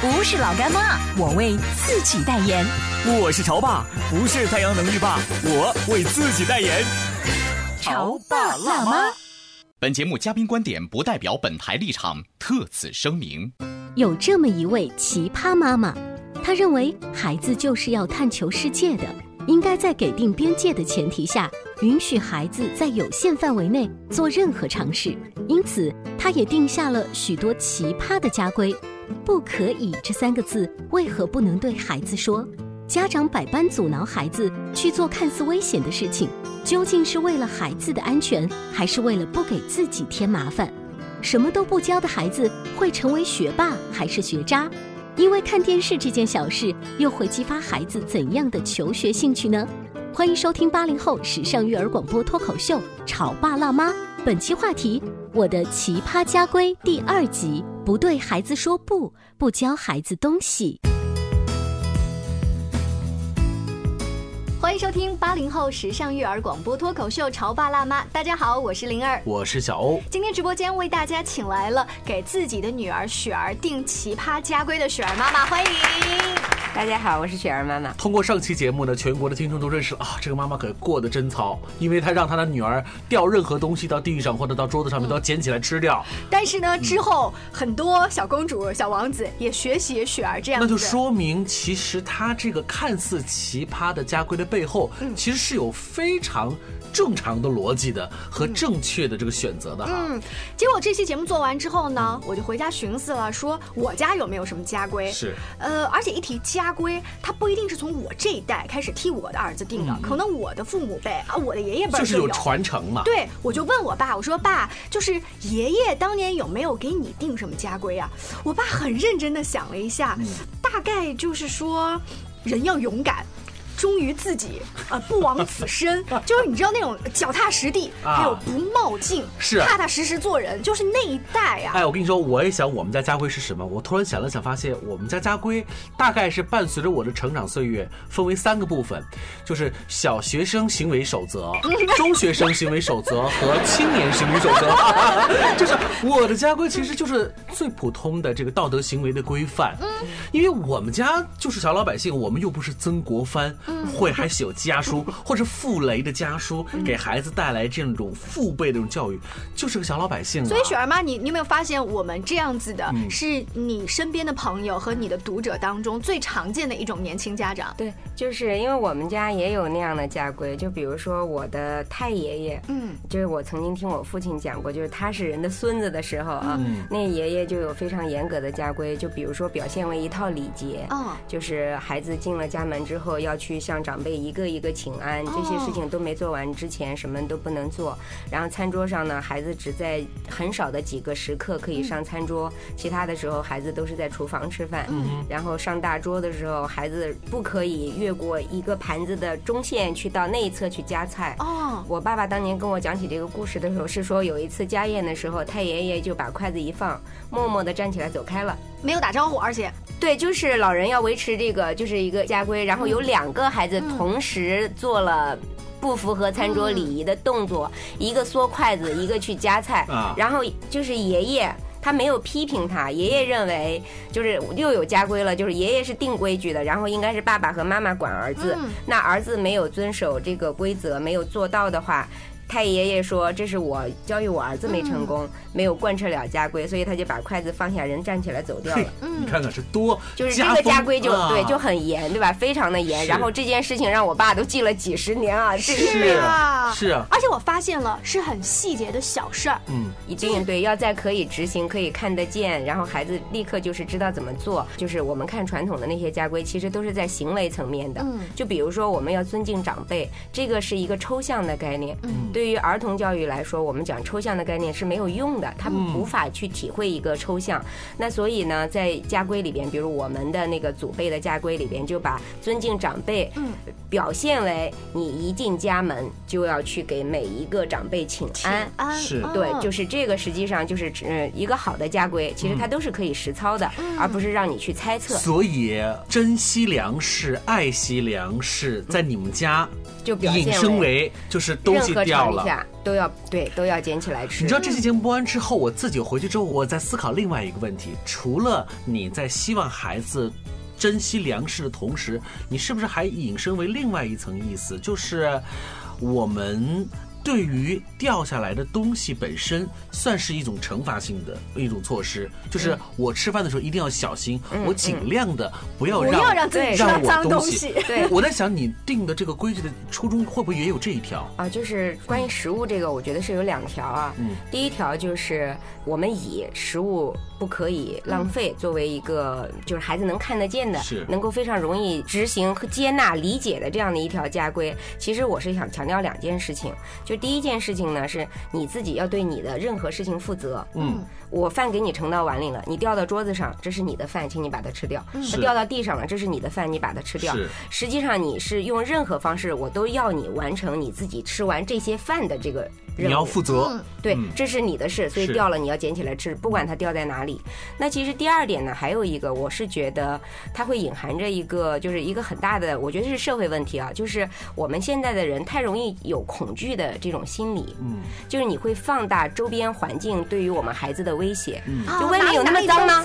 不是老干妈，我为自己代言。我是潮爸，不是太阳能浴霸，我为自己代言。潮爸辣妈。本节目嘉宾观点不代表本台立场，特此声明。有这么一位奇葩妈妈，她认为孩子就是要探求世界的，应该在给定边界的前提下，允许孩子在有限范围内做任何尝试。因此，她也定下了许多奇葩的家规。不可以这三个字，为何不能对孩子说？家长百般阻挠孩子去做看似危险的事情，究竟是为了孩子的安全，还是为了不给自己添麻烦？什么都不教的孩子会成为学霸还是学渣？因为看电视这件小事，又会激发孩子怎样的求学兴趣呢？欢迎收听八零后时尚育儿广播脱口秀《潮爸辣妈》，本期话题：我的奇葩家规第二集，不对孩子说不，不教孩子东西。欢迎收听八零后时尚育儿广播脱口秀《潮爸辣妈》，大家好，我是灵儿，我是小欧。今天直播间为大家请来了给自己的女儿雪儿定奇葩家规的雪儿妈妈，欢迎。大家好，我是雪儿妈妈。通过上期节目呢，全国的听众都认识了啊，这个妈妈可过得真糙，因为她让她的女儿掉任何东西到地上或者到桌子上面都要捡起来吃掉。但是呢，之后很多小公主、小王子也学习雪儿这样，那就说明其实她这个看似奇葩的家规的背后，其实是有非常正常的逻辑的和正确的这个选择的哈。嗯，结果这期节目做完之后呢，我就回家寻思了，说我家有没有什么家规？是，呃，而且一提家规，它不一定是从我这一代开始替我的儿子定的，可能我的父母辈啊，我的爷爷辈就是有传承嘛。对，我就问我爸，我说爸，就是爷爷当年有没有给你定什么家规啊？我爸很认真的想了一下，大概就是说，人要勇敢。忠于自己，呃，不枉此生，就是你知道那种脚踏实地，还有不冒进，是踏踏实实做人，就是那一代啊。哎，我跟你说，我也想我们家家规是什么。我突然想了想，发现我们家家规大概是伴随着我的成长岁月，分为三个部分，就是小学生行为守则、中学生行为守则和青年行为守则。就是我的家规其实就是最普通的这个道德行为的规范。嗯，因为我们家就是小老百姓，我们又不是曾国藩。会还写有家书，或者傅雷的家书，给孩子带来这种父辈的这种教育，就是个小老百姓。所以雪儿妈，你你有没有发现，我们这样子的，是你身边的朋友和你的读者当中最常见的一种年轻家长？对，就是因为我们家也有那样的家规，就比如说我的太爷爷，嗯，就是我曾经听我父亲讲过，就是他是人的孙子的时候啊，那爷爷就有非常严格的家规，就比如说表现为一套礼节，哦，就是孩子进了家门之后要去。向长辈一个一个请安，这些事情都没做完之前，什么都不能做。然后餐桌上呢，孩子只在很少的几个时刻可以上餐桌，其他的时候孩子都是在厨房吃饭。然后上大桌的时候，孩子不可以越过一个盘子的中线去到那一侧去夹菜。哦，我爸爸当年跟我讲起这个故事的时候，是说有一次家宴的时候，太爷爷就把筷子一放，默默地站起来走开了，没有打招呼，而且。对，就是老人要维持这个，就是一个家规。然后有两个孩子同时做了不符合餐桌礼仪的动作，一个缩筷子，一个去夹菜。然后就是爷爷，他没有批评他，爷爷认为就是又有家规了，就是爷爷是定规矩的，然后应该是爸爸和妈妈管儿子。那儿子没有遵守这个规则，没有做到的话。太爷爷说这是我教育我儿子没成功，没有贯彻了家规，所以他就把筷子放下，人站起来走掉了。你看看是多，就是这个家规就啊对就很严，对吧？非常的严。然后这件事情让我爸都记了几十年啊，这是个啊是啊，而且我发现了是很细节的小事儿。嗯，一定对，要在可以执行、可以看得见，然后孩子立刻就是知道怎么做。就是我们看传统的那些家规，其实都是在行为层面的。嗯就比如说我们要尊敬长辈，这个是一个抽象的概念。嗯对于儿童教育来说，我们讲抽象的概念是没有用的，他们无法去体会一个抽象。那所以呢，在家规里边，比如我们的那个祖辈的家规里边，就把尊敬长辈，嗯表现为你一进家门就要去给每一个长辈请安。安是对，就是是这个，实际上就是指一个好的家规，其实它都是可以实操的，而不是让你去猜测。所以珍惜粮食、爱惜粮食，在你们家就表引现申为就是东西掉了。都要对都要捡起来吃。你知道这期节目播完之后，我自己回去之后，我在思考另外一个问题：除了你在希望孩子珍惜粮食的同时，你是不是还引申为另外一层意思，就是我们。对于掉下来的东西本身，算是一种惩罚性的一种措施，就是嗯我吃饭的时候一定要小心，我尽量的不要让不要让自己对吃到脏东西西。对我在想，你定的这个规矩的初衷会不会也有这一条？啊，就是关于食物这个，我觉得是有两条啊。嗯第一条就是我们以食物不可以浪费作为一个就是孩子能看得见的是，能够非常容易执行和接纳理解的这样的一条家规。其实我是想强调两件事情，就第一件事情呢，是你自己要对你的任何事情负责。嗯，我饭给你盛到碗里了，你掉到桌子上，这是你的饭，请你把它吃掉。是它掉到地上了，这是你的饭，你把它吃掉。实际上你是用任何方式，我都要你完成你自己吃完这些饭的这个。你要负责。对嗯，这是你的事，所以掉了你要捡起来吃，不管它掉在哪里。那其实第二点呢，还有一个，我是觉得它会隐含着一个，就是一个很大的，我觉得是社会问题啊，就是我们现在的人太容易有恐惧的这种心理，嗯，就是你会放大周边环境对于我们孩子的威胁。嗯就外面有那么脏吗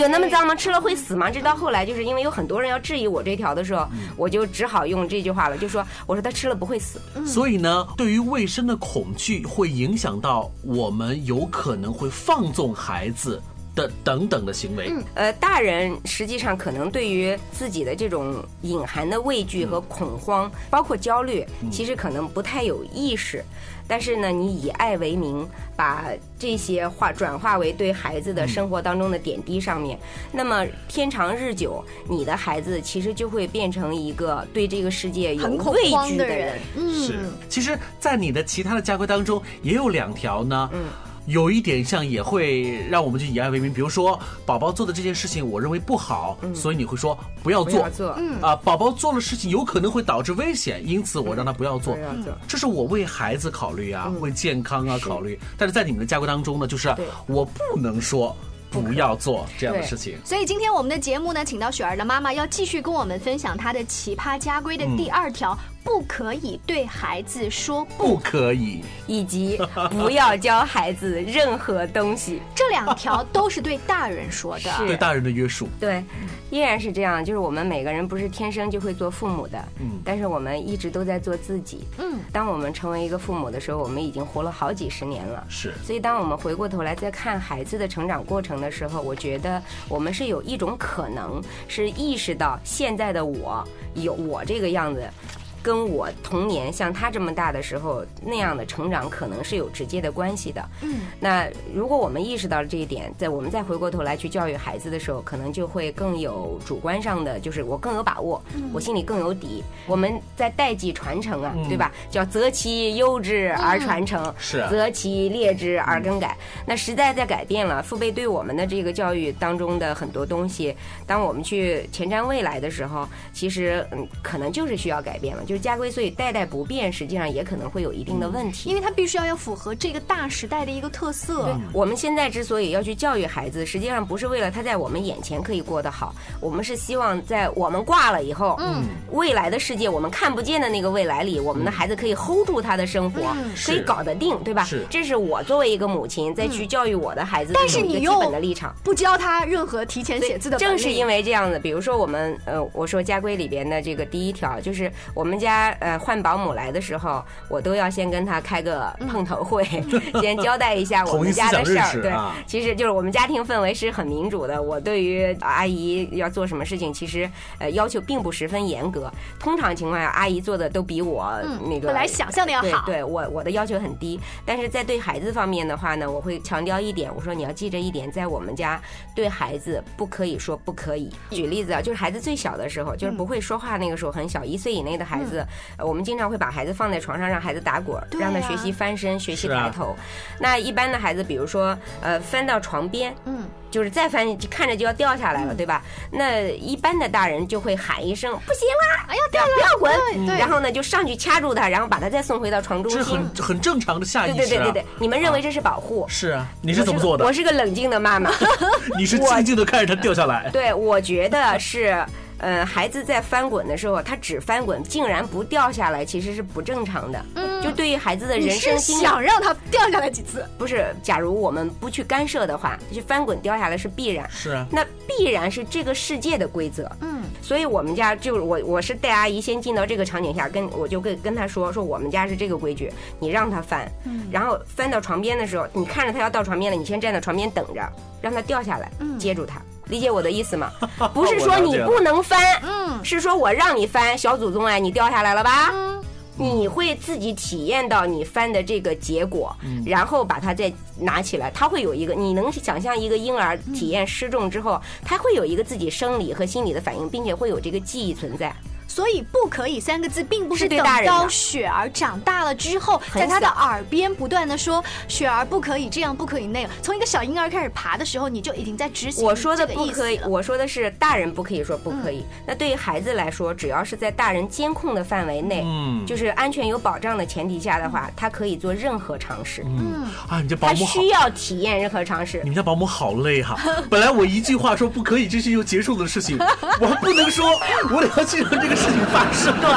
有那么脏吗？吃了会死吗？直到后来，就是因为有很多人要质疑我这条的时候，我就只好用这句话了，就说我说他吃了不会死。所以呢，对于卫生的恐惧会影响到我们有可能会放纵孩子的等等的行为。呃，大人实际上可能对于自己的这种隐含的畏惧和恐慌，包括焦虑，其实可能不太有意识。但是呢，你以爱为名，把这些化转化为对孩子的生活当中的点滴上面，那么天长日久，你的孩子其实就会变成一个对这个世界有畏慌的人。嗯，是，其实，在你的其他的家规当中，也有两条呢。嗯有一点像也会让我们去以爱为名，比如说宝宝做的这件事情，我认为不好，所以你会说不要做嗯不要。做，嗯，啊，宝宝做了事情有可能会导致危险，因此我让他不要做不。要做。这是我为孩子考虑啊，为健康啊考虑。但是在你们的家规当中呢，就是我不能说不要做这样的事情。所以今天我们的节目呢，请到雪儿的妈妈要继续跟我们分享她的奇葩家规的第二条：不可以对孩子说不。不可以，以及不要教孩子任何东西。这两条都是对大人说的。是 对大人的约束。对，依然是这样，就是我们每个人不是天生就会做父母的，嗯但是我们一直都在做自己。嗯，当我们成为一个父母的时候，我们已经活了好几十年了。是，所以，当我们回过头来再看孩子的成长过程的时候，我觉得我们是有一种可能是意识到现在的我有我这个样子。跟我童年像他这么大的时候那样的成长，可能是有直接的关系的。嗯，那如果我们意识到了这一点，在我们再回过头来去教育孩子的时候，可能就会更有主观上的，就是我更有把握，我心里更有底。我们在代际传承啊，对吧？叫择其优质而传承，是择其劣质而更改。那时代在改变了，父辈对我们的这个教育当中的很多东西，当我们去前瞻未来的时候，其实嗯，可能就是需要改变了。就是家规，所以代代不变，实际上也可能会有一定的问题。因为它必须要要符合这个大时代的一个特色。我们现在之所以要去教育孩子，实际上不是为了他在我们眼前可以过得好，我们是希望在我们挂了以后，嗯，未来的世界我们看不见的那个未来里，我们的孩子可以 hold 住他的生活，可以搞得定，对吧？是这是我作为一个母亲再去教育我的孩子的但是一个基本的立场。不教他任何提前写字的，正是因为这样子，比如说我们呃，我说家规里边的这个第一条，就是我们家呃换保姆来的时候，我都要先跟他开个碰头会，先交代一下 我们家的事儿。对，其实就是我们家庭氛围是很民主的。我对于阿姨要做什么事情，其实呃要求并不十分严格。通常情况下，阿姨做的都比我那个本来想象的要好。对我我的要求很低，但是在对孩子方面的话呢，我会强调一点，我说你要记着一点，在我们家对孩子不可以说不可以。举例子啊，就是孩子最小的时候，就是不会说话那个时候很小，一岁以内的孩子，我们经常会把孩子放在床上，让孩子打滚，让他学习翻身，学习抬头。那一般的孩子，比如说呃翻到床边，嗯。就是再翻，看着就要掉下来了，对吧？那一般的大人就会喊一声“不行啦，哎呀，掉不要滚”，然后呢就上去掐住他，然后把他再送回到床中心。这很很正常的下意识。对对对对对，你们认为这是保护？是啊，你是怎么做的？我是个冷静的妈妈。你是静静的看着他掉下来。对，我觉得是。呃，孩子在翻滚的时候，他只翻滚，竟然不掉下来，其实是不正常的。嗯，就对于孩子的人生经历，想让他掉下来几次？不是，假如我们不去干涉的话，就翻滚掉下来是必然。是啊，那必然是这个世界的规则。嗯，所以我们家就我我是带阿姨先进到这个场景下，跟我就跟跟她说说我们家是这个规矩，你让她翻，然后翻到床边的时候，你看着她要到床边了，你先站在床边等着，让她掉下来，接住她。理解我的意思吗？不是说你不能翻，嗯，是说我让你翻，小祖宗哎，你掉下来了吧？嗯，你会自己体验到你翻的这个结果，然后把它再拿起来，它会有一个，你能想象一个婴儿体验失重之后，他会有一个自己生理和心理的反应，并且会有这个记忆存在。所以“不可以”三个字，并不是等到雪儿长大了之后，在他的耳边不断的说“雪儿不可以这样，不可以那样”。从一个小婴儿开始爬的时候，你就已经在执行。我说的不可以，我说的是大人不可以说不可以。那对于孩子来说，只要是在大人监控的范围内，嗯，就是安全有保障的前提下的话，他可以做任何尝试。嗯啊，你这保姆需要体验任何尝试。你们家保姆好累哈！本来我一句话说不可以，这是又结束的事情，我还不能说，我得要记住这个。事情发生对，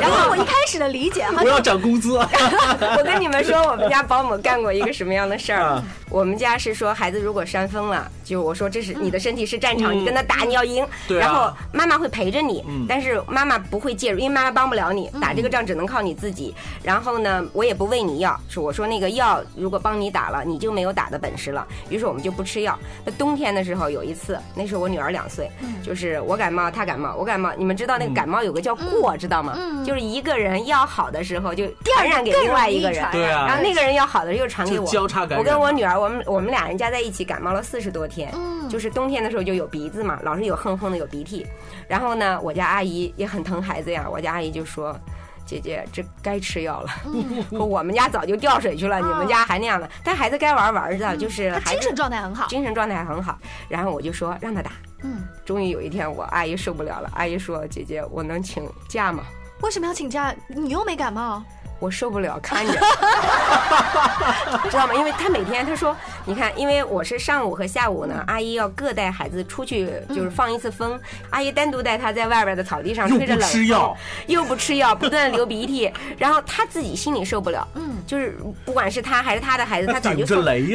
然后我一开始的理解，我要涨工资。我跟你们说，我们家保姆干过一个什么样的事儿？我们家是说，孩子如果扇风了，就我说这是你的身体是战场，你跟他打，你要赢。然后妈妈会陪着你，但是妈妈不会介入，因为妈妈帮不了你，打这个仗只能靠你自己。然后呢，我也不喂你药，是我说那个药如果帮你打了，你就没有打的本事了。于是我们就不吃药。那冬天的时候有一次，那时候我女儿两岁，就是我感冒，她感冒，我感冒。你们知道那个感冒？有个叫过，知道吗？就是一个人要好的时候，就传染给另外一个人。对啊。然后那个人要好的又传给我。交叉感染。我跟我女儿，我们我们俩人加在一起感冒了四十多天。嗯。就是冬天的时候就有鼻子嘛，老是有哼哼的有鼻涕。然后呢，我家阿姨也很疼孩子呀。我家阿姨就说：“姐姐，这该吃药了。说我们家早就掉水去了，你们家还那样的。但孩子该玩玩的，就是精神状态很好，精神状态很好。然后我就说让他打。嗯，终于有一天，我阿姨受不了了。阿姨说：“姐姐，我能请假吗？”为什么要请假？你又没感冒。我受不了看着，知道吗？因为他每天他说，你看，因为我是上午和下午呢，阿姨要各带孩子出去，就是放一次风。阿姨单独带他在外边的草地上吹着冷风，又不吃药，不断流鼻涕，然后他自己心里受不了。嗯，就是不管是他还是他的孩子，他早就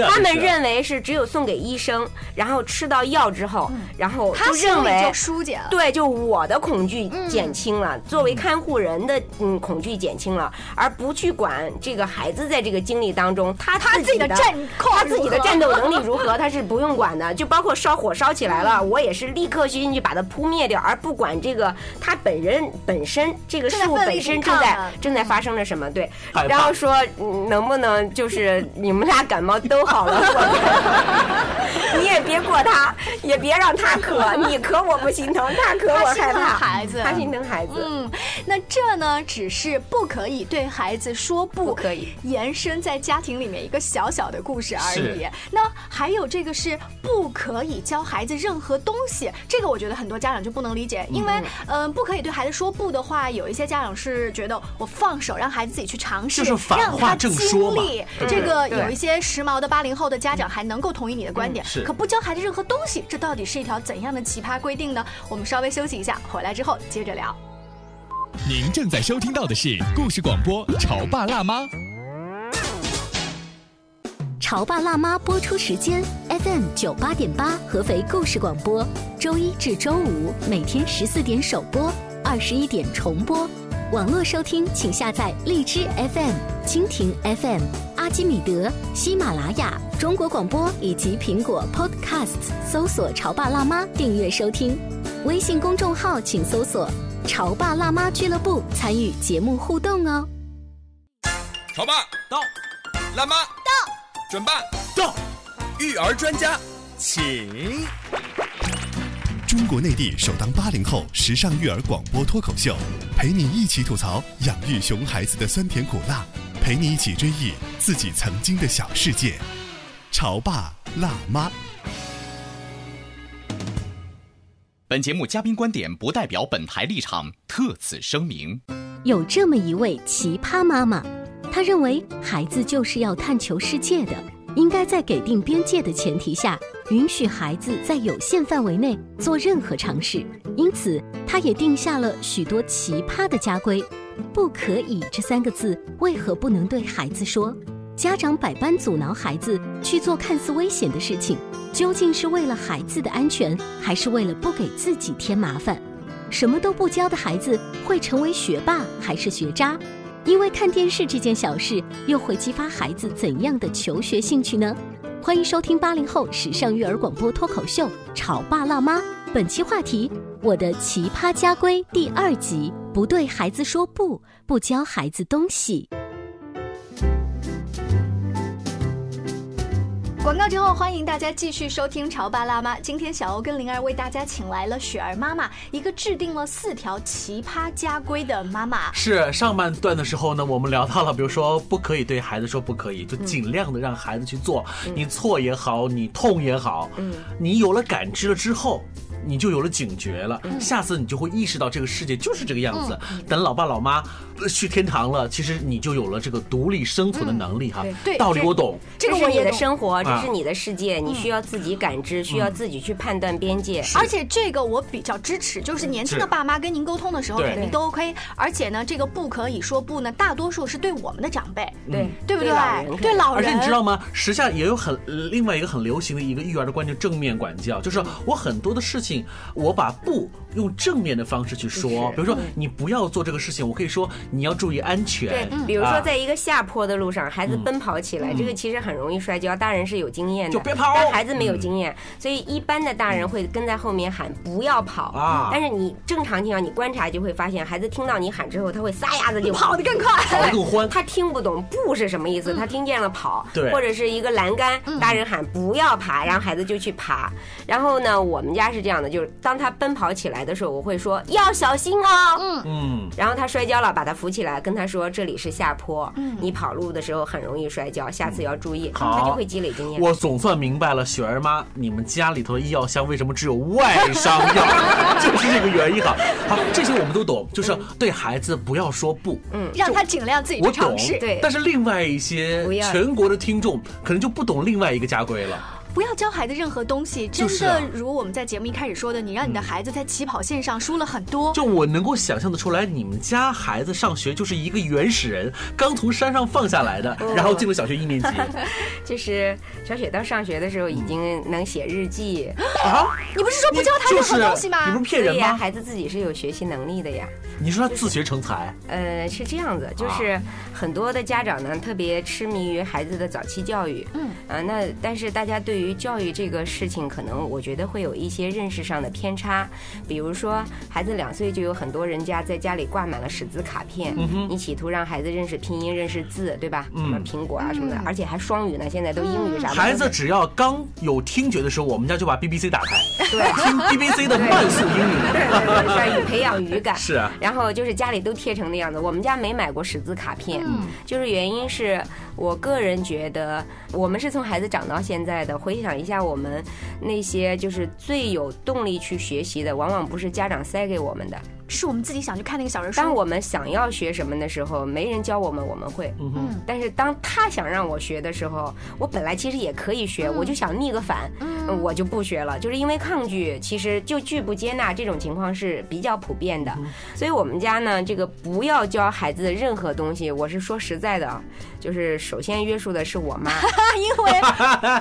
他们认为是只有送给医生，然后吃到药之后，然后就认为就疏解了。对，就我的恐惧减轻了，作为看护人的嗯恐惧减轻了，而。不去管这个孩子在这个经历当中，他他自己的战他自己的战斗能力 如何，他是不用管的。就包括烧火烧起来了，我也是立刻去进去把它扑灭掉，而不管这个他本人本身这个事物本身正在正在发生着什么。对，然后说能不能就是你们俩感冒都好了，你也别过他，也别让他咳，你咳我不心疼，他咳我害怕。孩子，他心疼孩子。嗯，那这呢，只是不可以对孩。孩子说不可以，延伸在家庭里面一个小小的故事而已。那还有这个是不可以教孩子任何东西，这个我觉得很多家长就不能理解，因为嗯，不可以对孩子说不的话，有一些家长是觉得我放手让孩子自己去尝试，让他经历。这个有一些时髦的八零后的家长还能够同意你的观点，可不教孩子任何东西，这到底是一条怎样的奇葩规定呢？我们稍微休息一下，回来之后接着聊。您正在收听到的是故事广播《潮爸辣妈》。潮爸辣妈播出时间：FM 九八点八，合肥故事广播，周一至周五每天十四点首播，二十一点重播。网络收听请下载荔枝 FM、蜻蜓 FM、阿基米德、喜马拉雅、中国广播以及苹果 Podcasts，搜索“潮爸辣妈”订阅收听。微信公众号请搜索“潮爸辣妈俱乐部”，参与节目互动哦。潮爸到，辣妈到，准爸到，育儿专家，请。中国内地首档八零后时尚育儿广播脱口秀，陪你一起吐槽养育熊孩子的酸甜苦辣，陪你一起追忆自己曾经的小世界。潮爸辣妈。本节目嘉宾观点不代表本台立场，特此声明。有这么一位奇葩妈妈，她认为孩子就是要探求世界的，应该在给定边界的前提下，允许孩子在有限范围内做任何尝试。因此，她也定下了许多奇葩的家规。不可以这三个字，为何不能对孩子说？家长百般阻挠孩子去做看似危险的事情，究竟是为了孩子的安全，还是为了不给自己添麻烦？什么都不教的孩子会成为学霸还是学渣？因为看电视这件小事，又会激发孩子怎样的求学兴趣呢？欢迎收听八零后时尚育儿广播脱口秀《潮爸辣妈》，本期话题：我的奇葩家规第二集，不对孩子说不，不教孩子东西。广告之后，欢迎大家继续收听《潮爸辣妈》。今天小欧跟灵儿为大家请来了雪儿妈妈，一个制定了四条奇葩家规的妈妈。是上半段的时候呢，我们聊到了，比如说不可以对孩子说不可以，就尽量的让孩子去做，你错也好，你痛也好，嗯，你有了感知了之后。你就有了警觉了，下次你就会意识到这个世界就是这个样子。等老爸老妈去天堂了，其实你就有了这个独立生存的能力哈。对，道理我懂。这是你的生活，这是你的世界，你需要自己感知，需要自己去判断边界。而且这个我比较支持，就是年轻的爸妈跟您沟通的时候肯定都 OK。而且呢，这个不可以说不呢，大多数是对我们的长辈，对对不对？对老人。而且你知道吗？时下也有很另外一个很流行的一个育儿的观念，正面管教，就是我很多的事情。我把不用正面的方式去说，比如说你不要做这个事情，我可以说你要注意安全。对，比如说在一个下坡的路上，孩子奔跑起来，这个其实很容易摔跤。大人是有经验的，就别跑。但孩子没有经验，所以一般的大人会跟在后面喊不要跑啊。但是你正常情况，你观察就会发现，孩子听到你喊之后，他会撒丫子就跑得更快，跑得更欢。他听不懂不是什么意思，他听见了跑，对，或者是一个栏杆，大人喊不要爬，然后孩子就去爬。然后呢，我们家是这样的，就是当他奔跑起来的时候，我会说要小心哦。嗯嗯。然后他摔跤了，把他扶起来，跟他说这里是下坡，嗯你跑路的时候很容易摔跤，下次要注意。他就会积累经验。我总算明白了，雪儿妈，你们家里头的医药箱为什么只有外伤药，就是这个原因哈。好，这些我们都懂，就是对孩子不要说不，嗯，让他尽量自己去尝试。对。但是另外一些全国的听众可能就不懂另外一个家规了。不要教孩子任何东西，真的如我们在节目一开始说的，你让你的孩子在起跑线上输了很多。就我能够想象的出来，你们家孩子上学就是一个原始人，刚从山上放下来的，然后进了小学一年级。就是小雪到上学的时候已经能写日记啊！你不是说不教他任何东西吗？你不是骗人吗？孩子自己是有学习能力的呀。你说他自学成才？呃，是这样子，就是很多的家长呢特别痴迷于孩子的早期教育。嗯啊，那但是大家对于教育这个事情，可能我觉得会有一些认识上的偏差。比如说，孩子两岁就有很多人家在家里挂满了识字卡片，你企图让孩子认识拼音、认识字，对吧？什么苹果啊什么的，而且还双语呢，现在都英语啥的。孩子只要刚有听觉的时候，我们家就把 BBC 打开，对，听 BBC 的慢速英语，培养语感。是啊，然后就是家里都贴成那样子。我们家没买过识字卡片，嗯就是原因是我个人觉得，我们是从孩子长到现在的，回想一下我们那些就是最有动力去学习的，往往不是家长塞给我们的。是我们自己想去看那个小人书。当我们想要学什么的时候，没人教我们，我们会。嗯哼。但是当他想让我学的时候，我本来其实也可以学，我就想逆个反，我就不学了，就是因为抗拒。其实就拒不接纳这种情况是比较普遍的。所以我们家呢，这个不要教孩子任何东西。我是说实在的，就是首先约束的是我妈，因为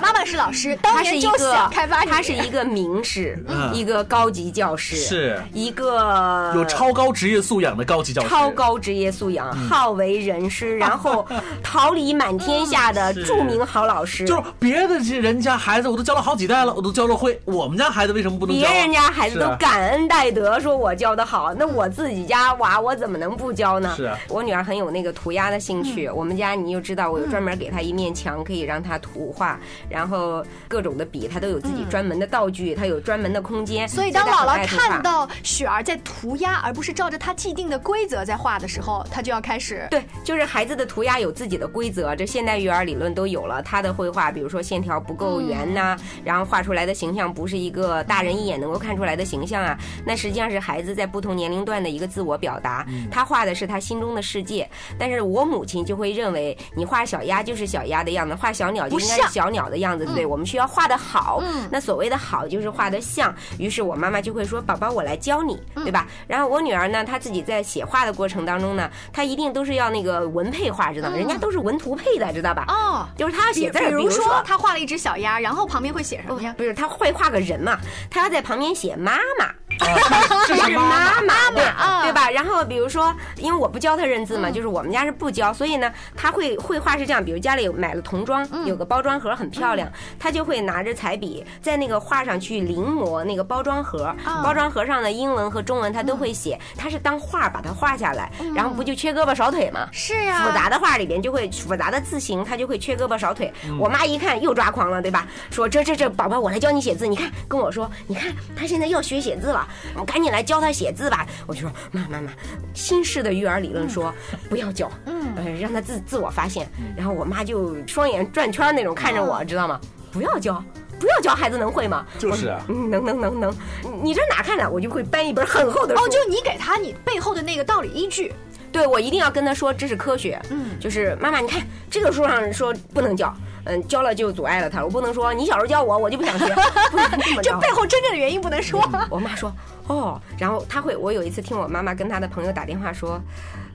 妈妈是老师，当年就想开发。她是一个名师，一个高级教师，是一个。有超高职业素养的高级教师，超高职业素养，好为人师，然后桃李满天下的著名好老师。就是别的这人家孩子我都教了好几代了，我都教了会，我们家孩子为什么不能教啊？别人家孩子都感恩戴德，说我教的好，那我自己家娃我怎么能不教呢？是啊我女儿很有那个涂鸦的兴趣，我们家你就知道，我有专门给她一面墙可以让她涂画，然后各种的笔，她都有自己专门的道具，她有专门的空间。所以当姥姥看到雪儿在涂鸦，而不是照着她既定的规则在画的时候，她就要开始对，就是孩子的涂鸦有自己的规则，这现代育儿理论都有了。他的绘画，比如说线条不够圆呐、然后画出来的形象不是一个大人一眼能够看出来的形象啊，那实际上是孩子在不同年龄段的一个自我表达。他画的是他心中的世界，但是我母亲就会认为你画小鸭就是小鸭的样子，画小鸟就应该是小鸟的样子，对，我们需要画的好。那所谓的好就是画的像，于是我妈妈就会说：“宝宝，我来教你，对吧？”然后我女儿呢，她自己在写画的过程当中呢，她一定都是要那个文配画，知道吗？人家都是文图配的，知道吧？哦。就是他要写字，比如说他，画了一只小鸭，然后旁边会写什么呀？不是，他会画个人嘛，他要在旁边写妈妈。这是妈妈，对啊对吧？然后比如说，因为我不教他认字嘛，就是我们家是不教，所以呢，他会绘画是这样，比如家里有买了童装，有个包装盒很漂亮，他就会拿着彩笔在那个画上去临摹那个包装盒，包装盒上的英文和中文他都会写，他是当画把它画下来，然后不就缺胳膊少腿吗？是啊，复杂的画里边就会复杂的字形，他就会缺胳膊少腿。我妈一看又抓狂了，对吧？说这这这宝宝，我来教你写字。你看，跟我说，你看他现在要学写字了，我们赶紧来教他写字吧。我就说妈妈妈，新式的育儿理论说不要教，嗯，呃，让他自自我发现。然后我妈就双眼转圈那种看着我，知道吗？不要教。不要教孩子能会吗？就是啊嗯，能能能能，你这哪看的？我就会搬一本很厚的书。哦，就你给他你背后的那个道理依据。对，我一定要跟他说这是科学。嗯，就是妈妈，你看这个书上说不能教，嗯，教了就阻碍了他。我不能说你小时候教我，我就不想学，不能这么着。这背后真正的原因不能说。我妈说哦，然后他会，我有一次听我妈妈跟她的朋友打电话说。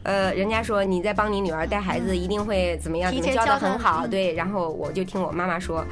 呃，人家说你在帮你女儿带孩子，一定会怎么样？提怎么教的很好，嗯对。然后我就听我妈妈说，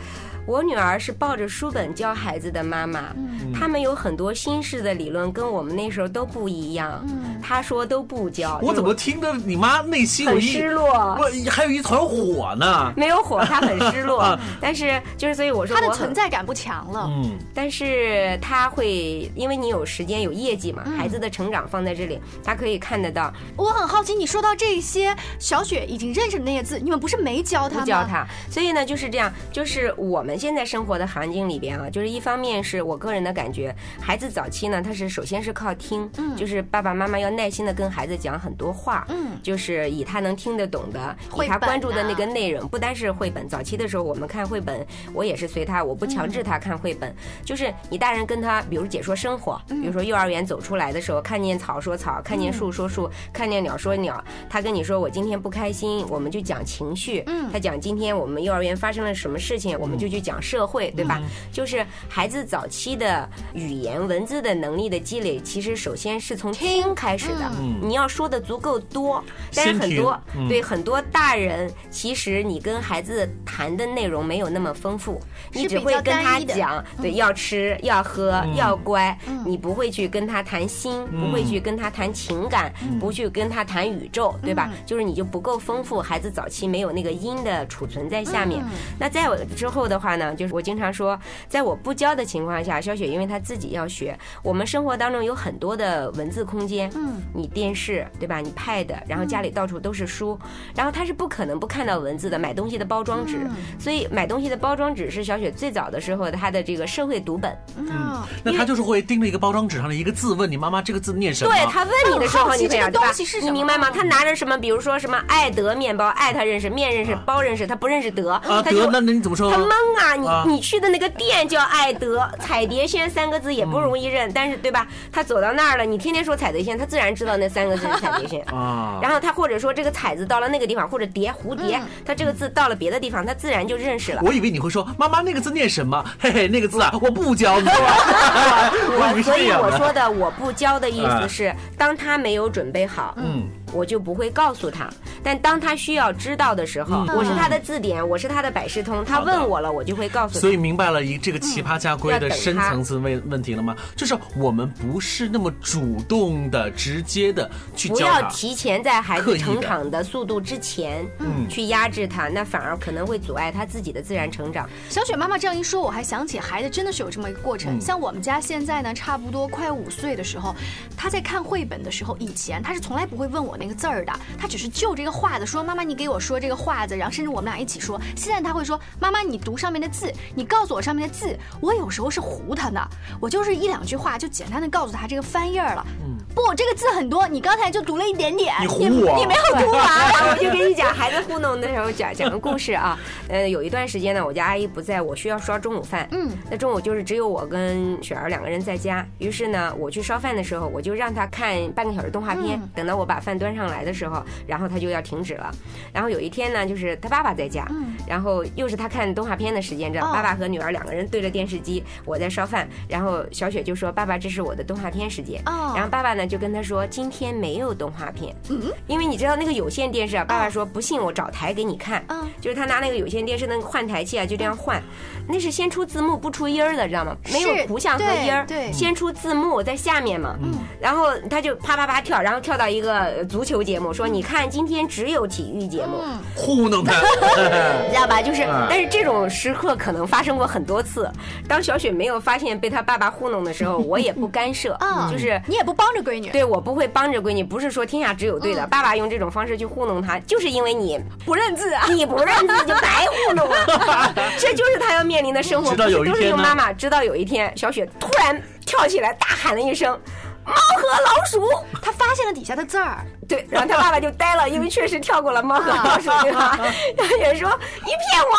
我女儿是抱着书本教孩子的妈妈，他们有很多新式的理论跟我们那时候都不一样。她说都不教，我怎么听着你妈内心有很失落？我还有一团火呢。没有火，她很失落。但是就是所以我说她的存在感不强了。嗯，但是她会，因为你有时间有业绩嘛，孩子的成长放在这里，她可以看得到，我很好奇，你说到这些，小雪已经认识的那些字，你们不是没教她吗？不教他。所以呢，就是这样，就是我们现在生活的环境里边啊，就是一方面是我个人的感觉，孩子早期呢，他是首先是靠听，就是爸爸妈妈要耐心的跟孩子讲很多话，嗯。就是以他能听得懂的，以他关注的那个啊内容，不单是绘本。早期的时候，我们看绘本，我也是随他，我不强制他看绘本，就是你大人跟他，比如解说生活，比如说幼儿园走出来的时候，看见草说草，看见树说树，看见鸟说鸟，他跟你说我今天不开心，我们就讲情绪，嗯。他讲今天我们幼儿园发生了什么事情，我们就去讲社会，对吧？就是孩子早期的语言文字的能力的积累，其实首先是从听。开始的，你要说的足够多，但是很多嗯。对很多大人，其实你跟孩子谈的内容没有那么丰富，你只会跟他讲，对，要吃要喝要乖，你不会去跟他谈心，不会去跟他谈情感，不去跟他谈宇宙，对吧？就是你就不够丰富，孩子早期没有那个音的储存在下面。那再有之后的话呢，就是我经常说，在我不教的情况下，小雪因为她自己要学，我们生活当中有很多的文字空间，嗯，你电视对吧？你 pad，然后家里到处都是书，然后她是不可能不看到文字的。买东西的包装纸，所以买东西的包装纸是小雪最早的时候她的这个社会读本。嗯，那她就是会盯着一个包装纸上的一个字，问你妈妈这个字念什么？对她问你的时候，你这样对吧东西是什么你明白吗？她拿着什么？比如说什么爱德面包，爱她认识，面认识，包认识，她不认识德，啊，他就那那你怎么说？她懵啊！啊你你去的那个店叫爱德，彩蝶轩三个字也不容易认，但是对吧？他走到那儿了，你天天说彩蝶轩，他自然知道那三个字是 彩蝶轩。啊，然后他或者说这个彩字到了那个地方，或者蝶蝴蝶，他这个字到了别的地方，他自然就认识了。我以为你会说妈妈那个字念什么？嘿嘿，那个字啊，我不教，你 所以。我说的我不教的意思是，当他没有准备好，嗯，我就不会告诉他。但当他需要知道的时候，我是他的字典，我是他的百事通，他问我了，我就会告诉他。所以明白了一这个奇葩家规的深层次问问题了吗？就是我们不是那么主动的、直接的去不教他。要提前在孩子成长的速度之前，嗯去压制他，那反而可能会阻碍他自己的自然成长。小雪妈妈这样一说，我还想起孩子真的是有这么一个过程。嗯像我们家现在呢，差不多快五岁的时候，他在看绘本的时候，以前他是从来不会问我那个字儿的，他只是就这个话子说：“妈妈，你给我说这个话子。”然后甚至我们俩一起说。现在他会说：“妈妈，你读上面的字，你告诉我上面的字。”我有时候是糊他的，我就是一两句话就简单的告诉他这个翻页了。嗯。不，这个字很多，你刚才就读了一点点，你糊我你没有读完。我就跟你讲孩子糊弄的时候讲讲个故事啊。呃，有一段时间呢，我家阿姨不在，我需要烧中午饭。嗯，那中午就是只有我跟雪儿两个人在家。于是呢，我去烧饭的时候，我就让她看半个小时动画片。等到我把饭端上来的时候，然后他就要停止了。然后有一天呢，就是他爸爸在家，然后又是他看动画片的时间，知道哦爸爸和女儿两个人对着电视机，我在烧饭。然后小雪就说：“爸爸，这是我的动画片时间。”哦然后爸爸呢就跟他说：“今天没有动画片。”嗯，因为你知道那个有线电视啊，爸爸说不信我找台给你看。嗯就是他拿那个有线电视那个换台器啊，就这样换，那是先出字幕不出音儿的，知道吗？没有图像和音儿，先出字幕在下面嘛。嗯，然后他就啪啪啪跳，然后跳到一个呃足球节目，说你看今天只有体育节目。糊弄他。你知道吧？就是嗯，但是这种时刻可能发生过很多次。当小雪没有发现被她爸爸糊弄的时候，我也不干涉，啊就是你也不帮着闺女，对我不会帮着闺女，不是说天下只有对的。爸爸用这种方式去糊弄她，就是因为你不认字啊。你不认字就白糊弄了，这就是他要面临的生活。直到有一都是用妈妈，直到有一天，小雪突然跳起来，大喊了一声：“猫和老鼠他发现了底下的字儿，！”对，然后他爸爸就呆了，因为确实跳过了猫和老鼠，对吧？他也说：“你骗我！”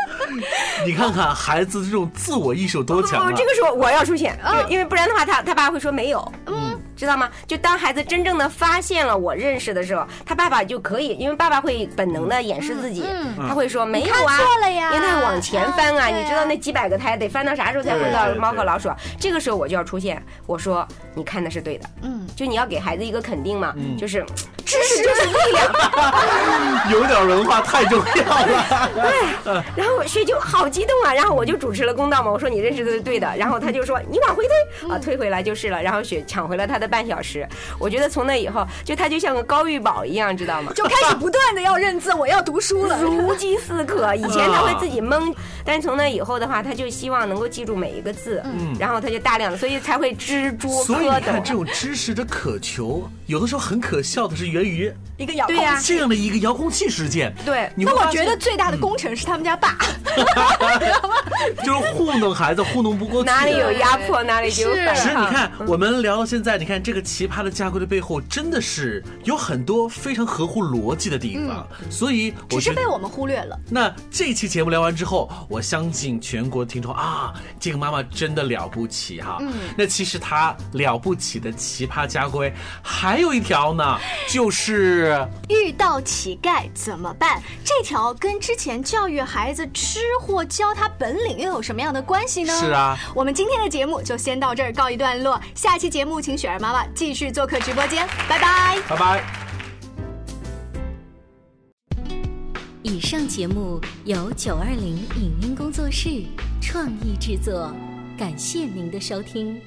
你看看孩子这种自我意识有多强啊！哦这个时候我要出现，因为因为不然的话，他他爸会说没有，嗯，知道吗？就当孩子真正的发现了我认识的时候，他爸爸就可以，因为爸爸会本能的掩饰自己，他会说没有啊，看错了呀。因为他往前翻啊，你知道那几百个胎得翻到啥时候才会到猫和老鼠啊？这个时候我就要出现，我说你看的是对的，嗯，就你要给孩子一个肯定嘛，就是知识就是力量，有点文化太重要了。对，然后雪就好激动啊，然后我就主持了公道嘛，我说你认识的是对的，然后他就说你往回推啊，推回来就是了，然后雪抢回了他的半小时，我觉得从那以后，就他就像个高玉宝一样，知道吗？就开始不断的要认字，我要读书了。如饥似渴，以前他会自己蒙，但是从那以后的话，他就希望能够记住每一个字，嗯然后他就大量的，所以才会知诸所以蝌你看，这。种知识的渴求，有的时候很可笑的是源于一个遥控器。这样的一个遥控器事件。对那我觉得最大的功臣是他们家爸，就是糊弄孩子，糊弄不过去。哪里有压迫，哪里就有是反抗。其实你看，我们聊到现在，你看这个奇葩的家规的背后，真的是有很多非常合乎逻辑的地方。所以我，只是被我们忽略了。那这期节目聊完之后，我相信全国听众啊，这个妈妈真的了不起哈。嗯，那其实她了不起的奇葩家规还有一条呢，就是遇到乞丐怎么办？这条跟之前教育孩子吃货、教他本领又有什么样的关系呢？是啊，我们今天的节目就先到这儿告一段落，下期节目请雪儿妈妈继续做客直播间，拜拜。拜拜。以上节目由九二零影音工作室创意制作，感谢您的收听。